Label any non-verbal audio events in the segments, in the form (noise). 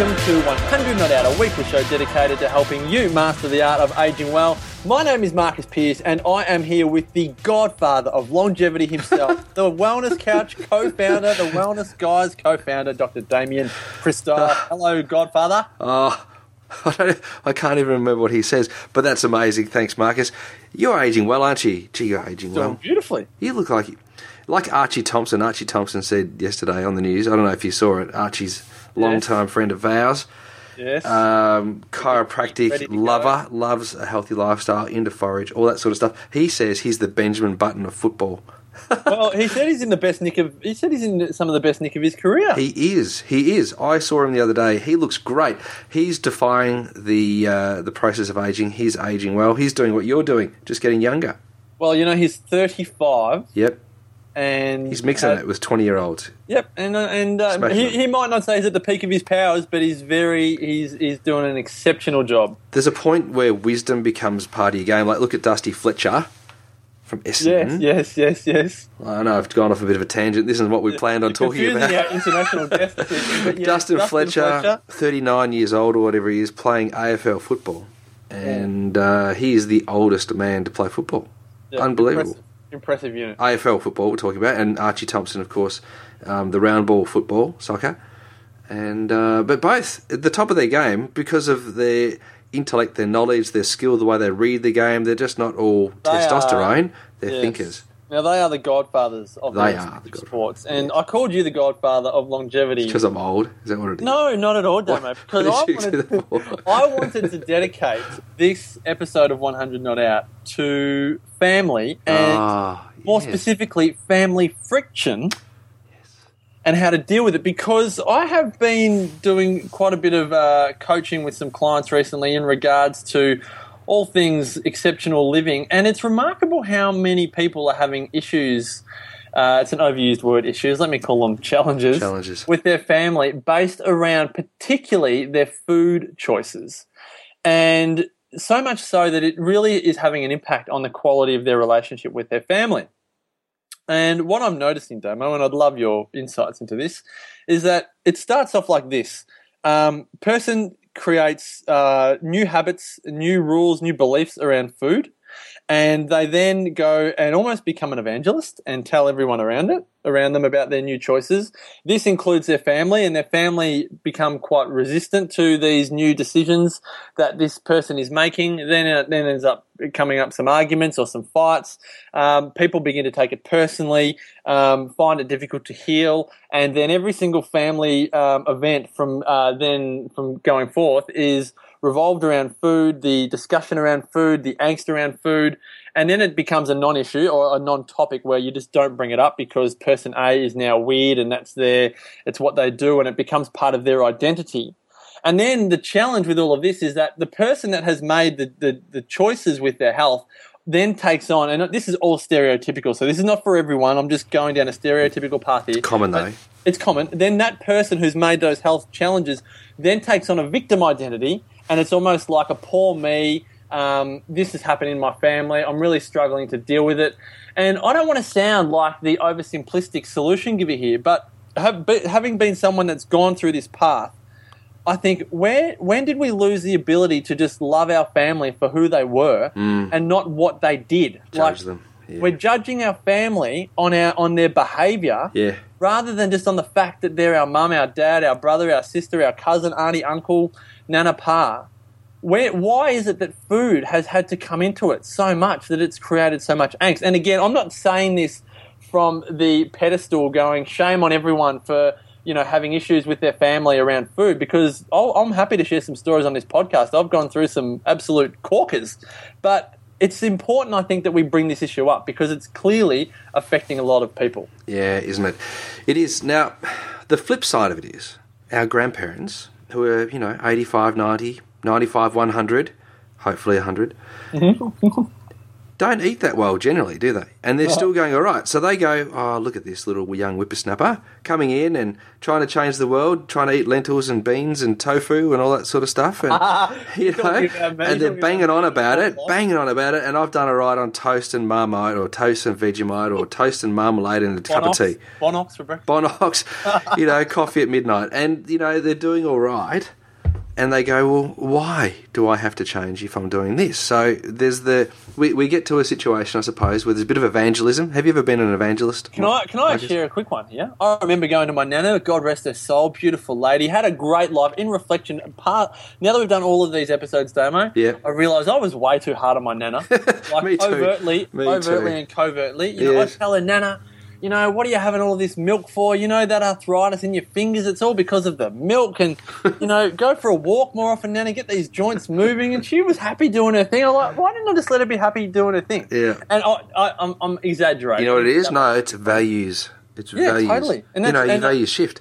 Welcome to 100 Not Out, a weekly show dedicated to helping you master the art of aging well. My name is Marcus Pierce, and I am here with the godfather of longevity himself, (laughs) the Wellness Couch co founder, the Wellness Guys co founder, Dr. Damian Kristof. Hello, godfather. Oh, I, don't, I can't even remember what he says, but that's amazing. Thanks, Marcus. You're aging well, aren't you? Gee, you're aging Doing well. beautifully. You look like like Archie Thompson. Archie Thompson said yesterday on the news. I don't know if you saw it. Archie's long-time friend of ours, Yes. um, chiropractic to go. lover, loves a healthy lifestyle, into forage, all that sort of stuff. He says he's the Benjamin Button of football. (laughs) well, he said he's in the best nick of. He said he's in some of the best nick of his career. He is. He is. I saw him the other day. He looks great. He's defying the uh, the process of aging. He's aging well. He's doing what you're doing, just getting younger. well, you know, he's 35, Yep. And He's mixing had- it with twenty year olds. Yep, and uh, and uh, he, he might not say he's at the peak of his powers, but he's very he's he's doing an exceptional job. There's a point where wisdom becomes part of your game. Like look at Dusty Fletcher from Yes, Essendon. yes, yes, yes. I know I've gone off a bit of a tangent. This is what we planned on talking about. our international (laughs) guests. but yeah, Dustin, Fletcher, 39 years old or whatever he is, playing AFL football, and uh, he is the oldest man to play football. Yeah, Unbelievable. Impressive, impressive unit. AFL football we're talking about, and Archie Thompson, of course, um, the round ball football, soccer, and uh, but both at the top of their game because of their intellect, their knowledge, their skill, the way they read the game. They're just not all They testosterone. they're Yes. thinkers. Now they are the godfathers of They are the sports, and I called you the godfather of longevity. Because I'm old. Is that what it is? No, not at all, Damo. Because I What did you wanted, do that for? I wanted to dedicate this episode of 100 Not Out to family and Ah, more specifically family friction and how to deal with it because I have been doing quite a bit of uh, coaching with some clients recently in regards to all things exceptional living and it's remarkable how many people are having issues uh, it's an overused word issues let me call them challenges Challenges. with their family based around particularly their food choices and so much so that it really is having an impact on the quality of their relationship with their family. And what I'm noticing, Damo, and I'd love your insights into this, is that it starts off like this: um, person creates uh, new habits, new rules, new beliefs around food, and they then go and almost become an evangelist and tell everyone around it, around them about their new choices. This includes their family, and their family become quite resistant to these new decisions that this person is making. Then it then ends up coming up some arguments or some fights. Um, people begin to take it personally, um, find it difficult to heal, and then every single family um, event from uh, then from going forth is revolved around food, the discussion around food, the angst around food, and then it becomes a non-issue or a non-topic where you just don't bring it up because person A is now weird and that's their, it's what they do and it becomes part of their identity. And then the challenge with all of this is that the person that has made the, the, the choices with their health then takes on, and this is all stereotypical, so this is not for everyone. I'm just going down a stereotypical path here. Common though. It's common. Then that person who's made those health challenges then takes on a victim identity, and it's almost like a poor me. Um, this has happened in my family. I'm really struggling to deal with it, and I don't want to sound like the oversimplistic solution giver here, but having been someone that's gone through this path, I think where when did we lose the ability to just love our family for who they were and not what they did? Mm. Judge them. Yeah. We're judging our family on our on their behaviour Yeah. Rather than just on the fact that they're our mum, our dad, our brother, our sister, our cousin, auntie, uncle, nana, pa. Where, why is it that food has had to come into it so much that it's created so much angst? And again, I'm not saying this from the pedestal going shame on everyone for you know having issues with their family around food because I'll, I'm happy to share some stories on this podcast. I've gone through some absolute corkers, but it's important I think that we bring this issue up because it's clearly affecting a lot of people. Yeah, isn't it? It is. Now, the flip side of it is our grandparents, who are, you know, 85, 90, 95, 100, hopefully 100, (laughs) don't eat that well generally, do they? And they're oh. still going all right. So they go, oh, look at this little young whippersnapper coming in and trying to change the world, trying to eat lentils and beans and tofu and all that sort of stuff. And, (laughs) you know, talking about me, and they're banging on about it, banging on about it. And I've done it right on toast and marmite or toast and Vegemite or toast and marmalade and a cup of tea. Bonox for breakfast. Bonox, (laughs) you know, coffee at midnight. And, you know, they're doing all right. And they go, well, why do I have to change if I'm doing this? So there's the, we, we get to a situation, I suppose, where there's a bit of evangelism. Have you ever been an evangelist? Can I can I Marcus? share a quick one here? I remember going to my nana, God rest her soul, beautiful lady, had a great life. In reflection, part now that we've done all of these episodes, Damo, Yeah. I realised I was way too hard on my nana. (laughs) Like Me too. overtly, Me overtly too. and covertly. You know, Yes. I tell her, Nana, you know, what are you having all this milk for? You know that arthritis in your fingers, it's all because of the milk and you know, go for a walk more often, Nana, get these joints moving and she was happy doing her thing. I'm like, why didn't I just let her be happy doing her thing? Yeah. And I, I I'm, I'm exaggerating. You know what it is? No, it's values. It's Yeah, values. totally. And you know, your values shift.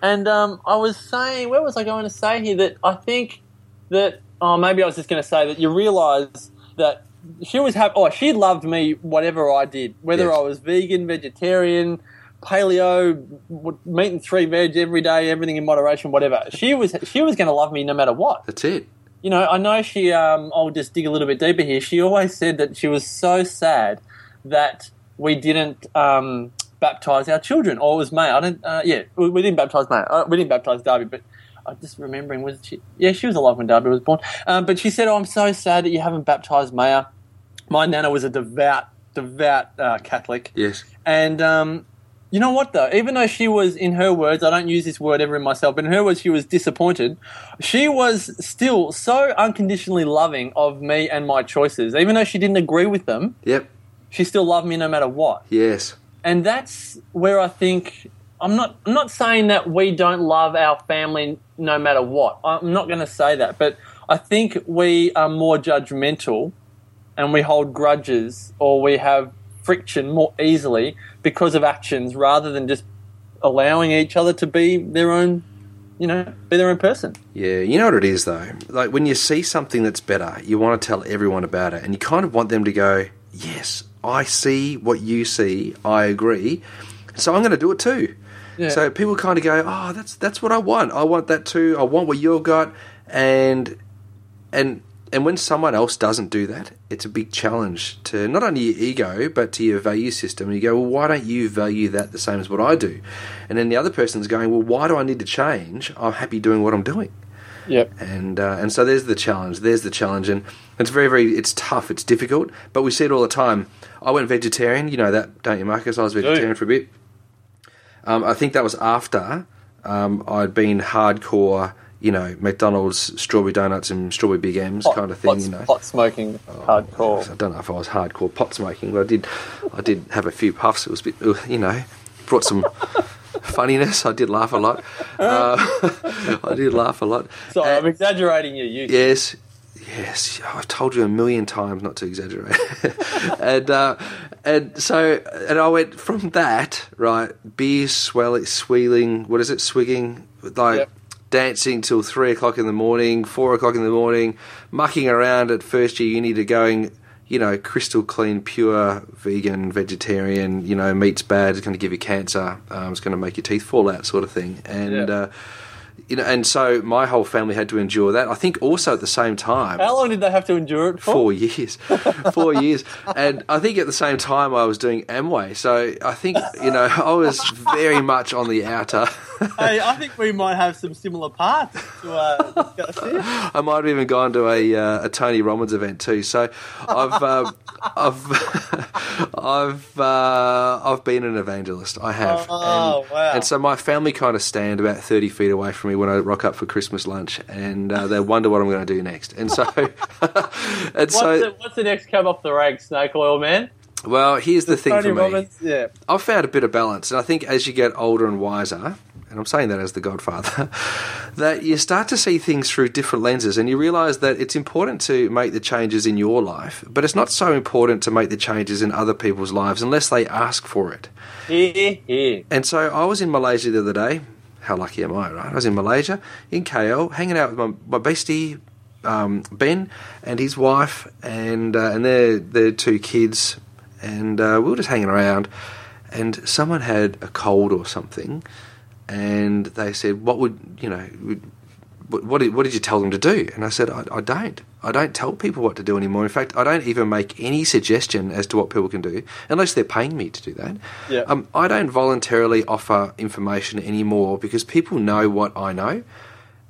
And um, I was saying, where was I going to say here? That I think that, oh, maybe I was just going to say that you realise that she was happy. Oh, she loved me, whatever I did, whether Yes. I was vegan, vegetarian, paleo, meat and three veg every day, everything in moderation, whatever. She was she was going to love me no matter what. That's it. You know, I know she. Um, I'll just dig a little bit deeper here. She always said that she was so sad that we didn't um, baptize our children, or it was May. I don't. Uh, yeah, we, we didn't baptize May. Uh, we didn't baptize Darby, but I'm just remembering was she? Yeah, she was alive when Darby was born. Um, but she said, "Oh, I'm so sad that you haven't baptized Maya." My nana was a devout, devout uh, Catholic, Yes. and um, you know what, though? Even though she was, in her words, I don't use this word ever in myself, but in her words, she was disappointed. She was still so unconditionally loving of me and my choices. Even though she didn't agree with them, Yep. she still loved me no matter what. Yes. And that's where I think. I'm not. I'm not saying that we don't love our family no matter what. I'm not going to say that, but I think we are more judgmental, and we hold grudges, or we have friction more easily because of actions, rather than just allowing each other to be their own, you know, be their own person. Yeah, you know what it is though. Like when you see something that's better, you want to tell everyone about it, and you kind of want them to go, "Yes, I see what you see. I agree." So I'm going to do it too. Yeah. So people kind of go, "Oh, that's that's what I want. I want that too. I want what you've got." And and and when someone else doesn't do that, it's a big challenge to not only your ego but to your value system. And you go, "Well, why don't you value that the same as what I do?" And then the other person's going, "Well, why do I need to change? I'm happy doing what I'm doing." Yep. and uh, and so there's the challenge. There's the challenge, and it's very very it's tough. It's difficult, but we see it all the time. I went vegetarian. You know that, don't you, Marcus? I was vegetarian for a bit. Um, I think that was after um, I'd been hardcore. You know, McDonald's strawberry donuts and strawberry big M's kind of thing. pot, you know, pot smoking, hardcore. I don't know if I was hardcore pot smoking, but I did. I did have a few puffs. It was a bit, you know, brought some (laughs) funniness. I did laugh a lot. Uh, (laughs) I did laugh a lot. So Uh, I'm exaggerating your use. Yes, yes. I've told you a million times not to exaggerate. (laughs) and uh, and so and I went from that right beer swelling. What is it? Swigging like. Yep. Dancing till three o'clock in the morning, four o'clock in the morning, mucking around at first year uni to going, you know, crystal clean, pure vegan, vegetarian. You know, meat's bad. It's going to give you cancer. Um, it's going to make your teeth fall out, sort of thing. And uh, you know, and so my whole family had to endure that. I think also at the same time, How long did they have to endure it for? four years, (laughs) four years, and I think at the same time I was doing Amway. So I think you know (laughs) I was very much on the outer. (laughs) hey, I think we might have some similar parts to uh, discuss here. I might have even gone to a, uh, a Tony Robbins event too. So I've um, (laughs) I've (laughs) I've uh, I've been an evangelist. I have. Oh, and, wow. And so my family kind of stand about thirty feet away from me when I rock up for Christmas lunch, and uh, they wonder what I'm going to do next. And so and What's, so the, what's the next come off the rank, Snake Oil Man? well, here's the thing Tony for me. Robbins? Yeah. I've found a bit of balance, and I think as you get older and wiser, and I'm saying that as the Godfather, (laughs) that you start to see things through different lenses, and you realise that it's important to make the changes in your life, but it's not so important to make the changes in other people's lives unless they ask for it. (laughs) And so I was in Malaysia the other day. How lucky am I, right? I was in Malaysia, in KL, hanging out with my, my bestie, um, Ben and his wife and uh, and their their two kids, and uh, we were just hanging around, and someone had a cold or something, and they said, "What would you know?" What what did, what did you tell them to do? And I said, I, I don't. I don't tell people what to do anymore. In fact, I don't even make any suggestion as to what people can do unless they're paying me to do that. Yeah. Um, I don't voluntarily offer information anymore because people know what I know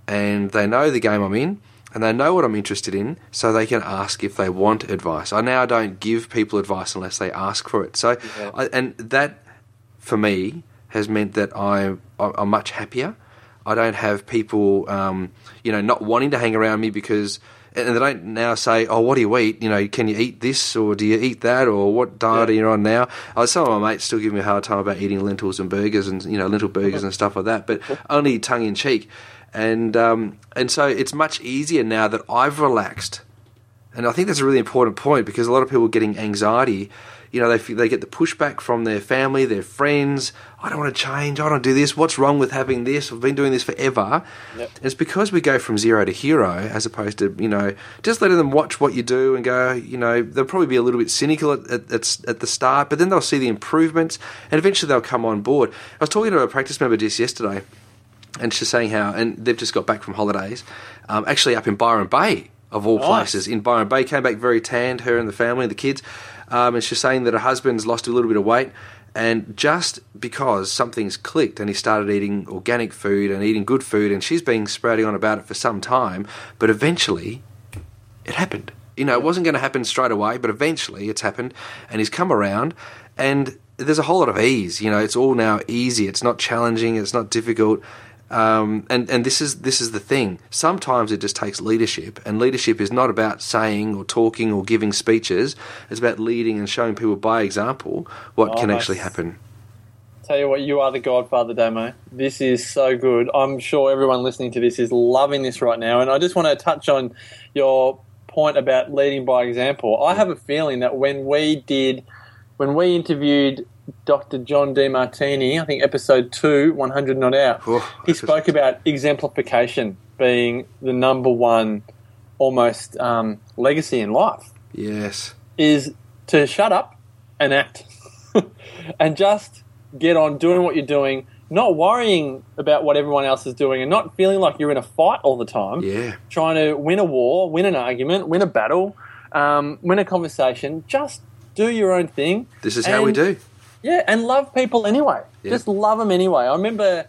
and they know the game I'm in and they know what I'm interested in, so they can ask if they want advice. I now don't give people advice unless they ask for it. So, Yeah. I, and that for me has meant that I'm, I'm much happier. I don't have people, um, you know, not wanting to hang around me because, and they don't now say, "Oh, what do you eat? You know, can you eat this or do you eat that or what diet Yeah. are you on now?" Uh, some of my mates still give me a hard time about eating lentils and burgers and you know lentil burgers and stuff like that, but (laughs) only tongue in cheek. And um, and so it's much easier now that I've relaxed and I think that's a really important point because a lot of people are getting anxiety. You know, they they get the pushback from their family, their friends. I don't want to change. I don't do this. What's wrong with having this? I've been doing this forever. Yep. It's because we go from zero to hero, as opposed to you know just letting them watch what you do and go. You know, they'll probably be a little bit cynical at, at, at, at the start, but then they'll see the improvements, and eventually they'll come on board. I was talking to a practice member just yesterday, and she's saying how, and they've just got back from holidays, um, actually up in Byron Bay of all Nice. places. In Byron Bay, came back very tanned, her and the family, the kids, um, and she's saying that her husband's lost a little bit of weight, and just because something's clicked and he started eating organic food and eating good food, and she's been sprouting on about it for some time, but eventually it happened. You know, it wasn't going to happen straight away, but eventually it's happened, and he's come around, and there's a whole lot of ease. You know, it's all now easy. It's not challenging. It's not difficult. Um, and and this is this is the thing. Sometimes it just takes leadership, and leadership is not about saying or talking or giving speeches. It's about leading and showing people by example what Oh, can actually happen. Tell you what, you are the godfather, Damo. This is so good. I'm sure everyone listening to this is loving this right now. And I just want to touch on your point about leading by example. I have a feeling that when we did, when we interviewed Dr. John Demartini, I think episode two, 100 Not Out, he that's- spoke about exemplification being the number one almost um, legacy in life Yes. is to shut up and act (laughs) and just get on doing what you're doing, not worrying about what everyone else is doing and not feeling like you're in a fight all the time, Yeah. trying to win a war, win an argument, win a battle, um, win a conversation. Just do your own thing. This is how we do. Yeah, and love people anyway. Yeah. Just love them anyway. I remember,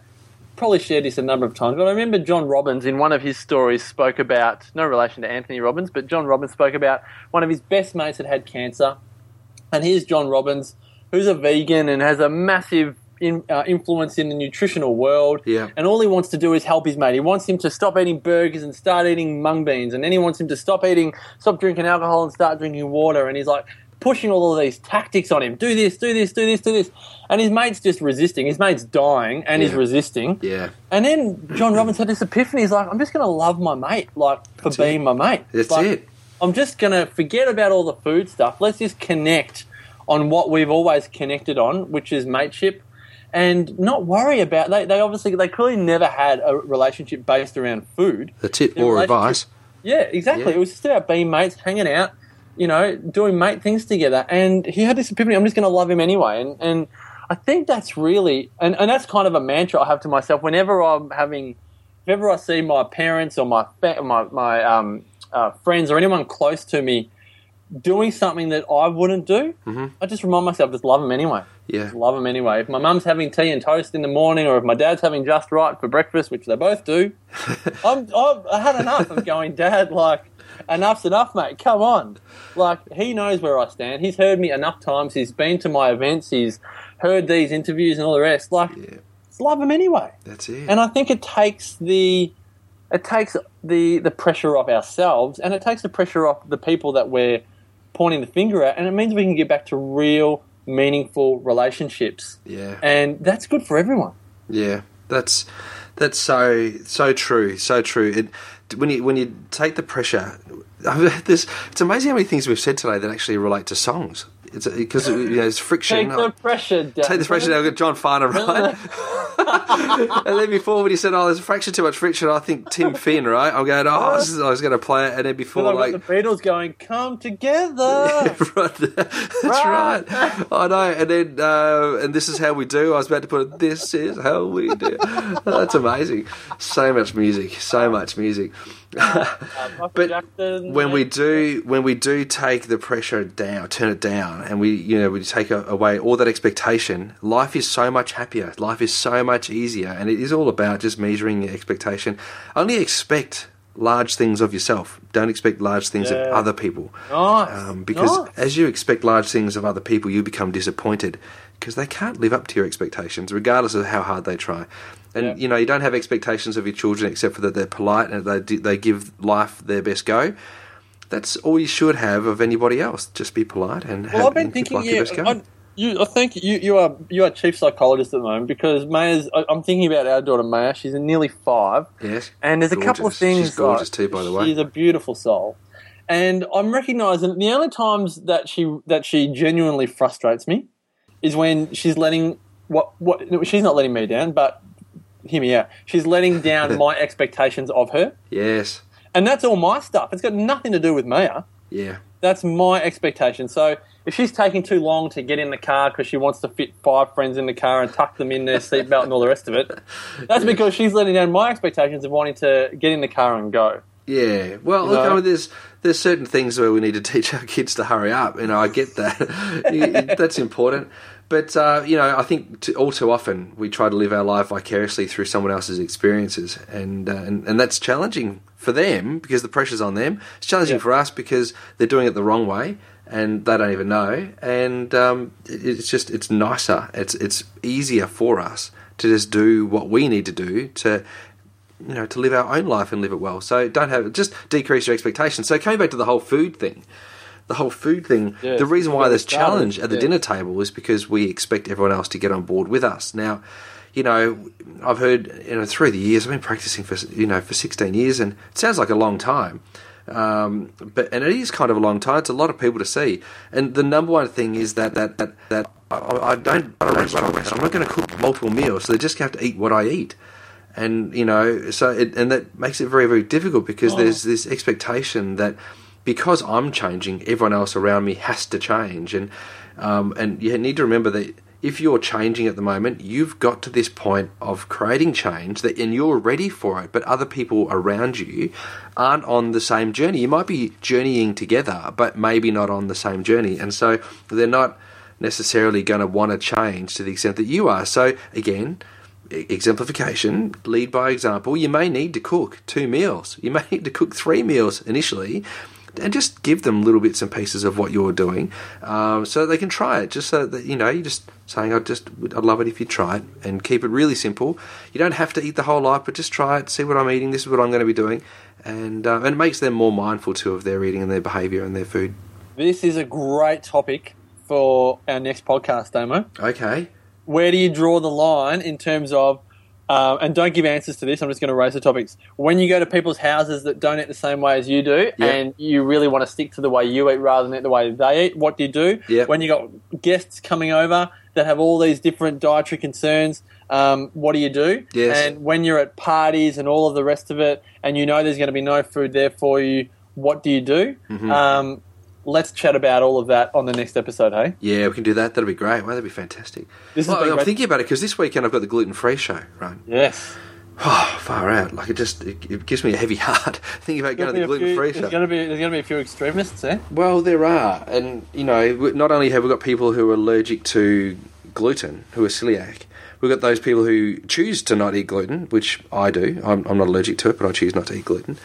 probably shared this a number of times, but I remember John Robbins in one of his stories spoke about, no relation to Anthony Robbins, but John Robbins spoke about one of his best mates had had cancer. And here's John Robbins, who's a vegan and has a massive in, uh, influence in the nutritional world. Yeah. And all he wants to do is help his mate. He wants him to stop eating burgers and start eating mung beans. And then he wants him to stop eating, stop drinking alcohol and start drinking water. And he's like pushing all of these tactics on him. Do this, do this, do this, do this. And his mate's just resisting. His mate's dying and he's resisting. Yeah. And then John Robbins had this epiphany. He's like, I'm just going to love my mate, like for That's being it. my mate. That's Like, it. I'm just going to forget about all the food stuff. Let's just connect on what we've always connected on, which is mateship, and not worry about. They, they obviously they clearly never had a relationship based around food. That's it. Their Or advice. Yeah, exactly. Yeah. It was just about being mates, hanging out, you know, doing mate things together. And he had this epiphany. I'm just going to love him anyway. And and I think that's really and, and that's kind of a mantra I have to myself whenever I'm having, if ever I see my parents or my my my um, uh, friends or anyone close to me doing something that I wouldn't do, mm-hmm. I just remind myself just love them anyway. Yeah. Just love them anyway. If my mum's having tea and toast in the morning, or if my dad's having just right for breakfast, which they both do, (laughs) I'm, I've I had enough of going, Dad, like, enough's enough, mate. Come on. Like, he knows where I stand. He's heard me enough times. He's been to my events. He's heard these interviews and all the rest. Like, Yeah. just love them anyway. That's it. And I think it takes the it takes the the pressure off ourselves, and it takes the pressure off the people that we're pointing the finger at, and it means we can get back to real, meaningful relationships, yeah. and that's good for everyone. Yeah, that's that's so so true, so true. It, when you when you take the pressure, (laughs) this it's amazing how many things we've said today that actually relate to songs. It's because you know, it's friction. Take the pressure down. Take the pressure down. I've got John Farnham (laughs) right. (laughs) and then before when he said, "Oh, there's a fraction too much friction," I think Tim (laughs) Finn, right? I'm going, "Oh, is, I was going to play it," and then before like. the Beatles going, come together. right, that's right. I know. And then, uh, and this is how we do. I was about to put it. This is how we do. That's amazing. So much music. So much music. Uh, But Jackson, when we do when we do take the pressure down turn it down and we you know we take a, away all that expectation life is so much happier. Life is so much easier. And it is all about just measuring your expectation. Only expect large things of yourself don't expect large things of other people Nice. um, because Nice. as you expect large things of other people you become disappointed because they can't live up to your expectations regardless of how hard they try and Yeah. you know you don't have expectations of your children except for that they're polite and they do, they give life their best go that's all you should have of anybody else. Just be polite and have Well, I've been thinking, life your yeah, best go. I, you, I think you, you are you are chief psychologist at the moment because Maya's. I, I'm thinking about our daughter Maya. She's nearly five, yes, and there's a couple of things. She's gorgeous like, too, by the way. She's a beautiful soul, and I'm recognizing the only times that she that she genuinely frustrates me is when she's letting what what she's not letting me down, but hear me out. She's letting down (laughs) my expectations of her, yes, and that's all my stuff. It's got nothing to do with Maya. yeah, That's my expectation. So if she's taking too long to get in the car because she wants to fit five friends in the car and tuck them in their seatbelt and all the rest of it, (laughs) that's because she's letting down my expectations of wanting to get in the car and go. yeah. Well, You look, know? I mean, there's there's certain things where we need to teach our kids to hurry up. You know, I get that. (laughs) That's important. But uh, you know, I think to, all too often we try to live our life vicariously through someone else's experiences, and uh, and, and that's challenging for them because the pressure's on them. It's challenging Yeah. for us because they're doing it the wrong way, and they don't even know. And um, it, it's just it's nicer. It's it's easier for us to just do what we need to do to you know, to live our own life and live it well. So don't have just decrease your expectations. So coming back to the whole food thing, the whole food thing. Yeah, the reason why there's started, challenge at the yeah. dinner table is because we expect everyone else to get on board with us. Now, you know, I've heard you know through the years I've been practicing for you know for 16 years, and it sounds like a long time. Um, but and it is kind of a long time. It's a lot of people to see. And the number one thing is that that that, that I, I don't I don't I'm not going to cook multiple meals. So they just have to eat what I eat and you know so it, and that makes it very very difficult because there's this expectation that because I'm changing everyone else around me has to change and um, and you need to remember that if you're changing at the moment you've got to this point of creating change that and you're ready for it but other people around you aren't on the same journey you might be journeying together but maybe not on the same journey and so they're not necessarily going to want to change to the extent that you are so again exemplification, lead by example, you may need to cook two meals. You may (laughs) need to cook three meals initially. And just give them little bits and pieces of what you're doing, um, so they can try it. Just so that you know, you're just saying, "I just, I'd love it if you try it," and keep it really simple. You don't have to eat the whole lot, but just try it. See what I'm eating. This is what I'm going to be doing, and uh, and it makes them more mindful too of their eating and their behaviour and their food. This is a great topic for our next podcast, Damo. Okay. Where do you draw the line in terms of, uh, and don't give answers to this, I'm just going to raise the topics. When you go to people's houses that don't eat the same way as you do, Yeah. and you really want to stick to the way you eat rather than eat the way they eat, what do you do? Yeah. When you got guests coming over that have all these different dietary concerns, um, what do you do? Yes. And when you're at parties and all of the rest of it, and you know there's going to be no food there for you, what do you do? Mm-hmm. Um, let's chat about all of that on the next episode, hey? Yeah, we can do that. That'll be great. Well, that'd be fantastic. This Well, I'm great. thinking about it because this weekend I've got the gluten free show, right? Yes. Oh, far out. Like it just it, it gives me a heavy (laughs) heart thinking about going to the gluten free There's show. going to be there's going to be a few extremists eh? Well, there are, and you know, not only have we got people who are allergic to gluten, who are celiac, we've got those people who choose to not eat gluten, which I do. I'm, I'm not allergic to it, but I choose not to eat gluten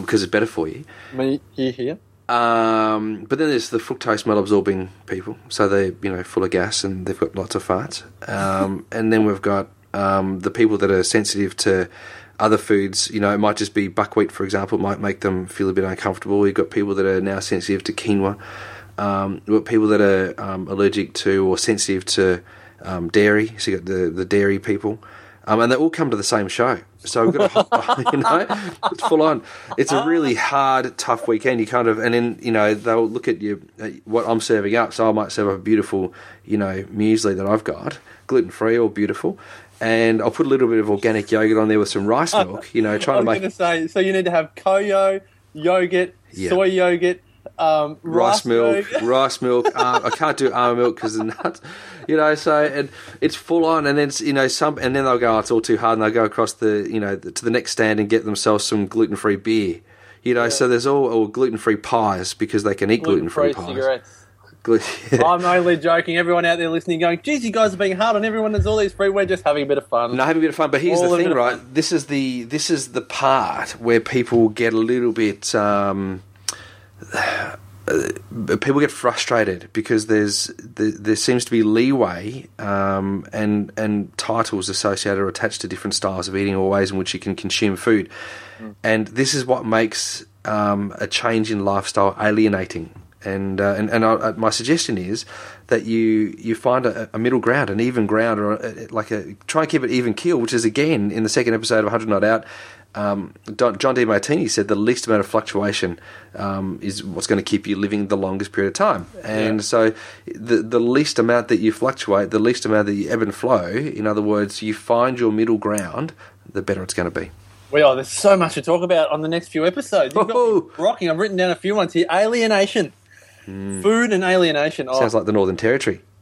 because it's better for you. Me, you here? Um, but then there's the fructose malabsorbing people, so they're you know full of gas and they've got lots of farts. Um, (laughs) and then we've got um, the people that are sensitive to other foods. You know, it might just be buckwheat, for example, it might make them feel a bit uncomfortable. You've got people that are now sensitive to quinoa. Um, we've got people that are um, allergic to or sensitive to um, dairy. So you've got the the dairy people. Um, and they all come to the same show. So we've got, a, (laughs) (laughs) you know, it's full on. It's a really hard, tough weekend. You kind of, and then you know they'll look at you, uh, what I'm serving up. So I might serve up a beautiful, you know, muesli that I've got, gluten free or beautiful, and I'll put a little bit of organic yogurt on there with some rice (laughs) milk. You know, I trying was to going make to say, so you need to have CoYo, yogurt, Yeah. soy yogurt, um, rice milk, rice milk. Uh, (laughs) I can't do almond milk because the nuts, you know. So and it's full on, and then you know some, and then they'll go, oh, it's all too hard, and they'll go across the you know to the next stand and get themselves some gluten free beer. You know, so there's all, all gluten free pies because they can eat gluten free pies. cigarettes. Glu- (laughs) yeah. I'm only joking. Everyone out there listening, going, "Geez, you guys are being hard on everyone. There's all these free. We're just having a bit of fun." No, having a bit of fun. But here's All the thing, right? This is the this is the part where people get a little bit. Um, (sighs) people get frustrated because there's there, there seems to be leeway um, and and titles associated or attached to different styles of eating or ways in which you can consume food, and this is what makes um, a change in lifestyle alienating. And uh, and and I, uh, my suggestion is that you you find a, a middle ground, an even ground, or a, like a try and keep it even keel, which is again in the second episode of 100 Not Out. Um, Don, John Demartini said the least amount of fluctuation um, is what's going to keep you living the longest period of time. And Yeah. so, the the least amount that you fluctuate, the least amount that you ebb and flow. In other words, you find your middle ground, the better it's going to be. Well, there's so much to talk about on the next few episodes. You've got me rocking. I've written down a few ones here. Alienation, food and alienation. Oh, Sounds like the Northern Territory, (laughs) (laughs)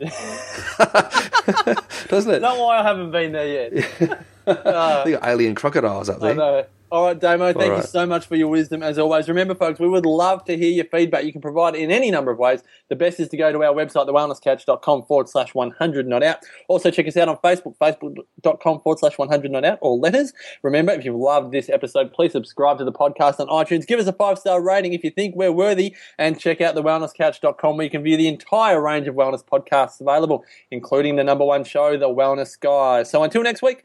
doesn't it? not why I haven't been there yet. (laughs) Uh, they got alien crocodiles up I there. know. All right, Damo, thank you so much for your wisdom as always. Remember, folks, we would love to hear your feedback. You can provide it in any number of ways. The best is to go to our website, thewellnesscouch.com forward slash 100 not out. Also, check us out on Facebook, facebook.com forward slash 100 not out, or letters. Remember, if you've loved this episode, please subscribe to the podcast on iTunes. Give us a five star rating if you think we're worthy, and check out thewellnesscouch.com where you can view the entire range of wellness podcasts available, including the number one show, The Wellness Guy. So until next week,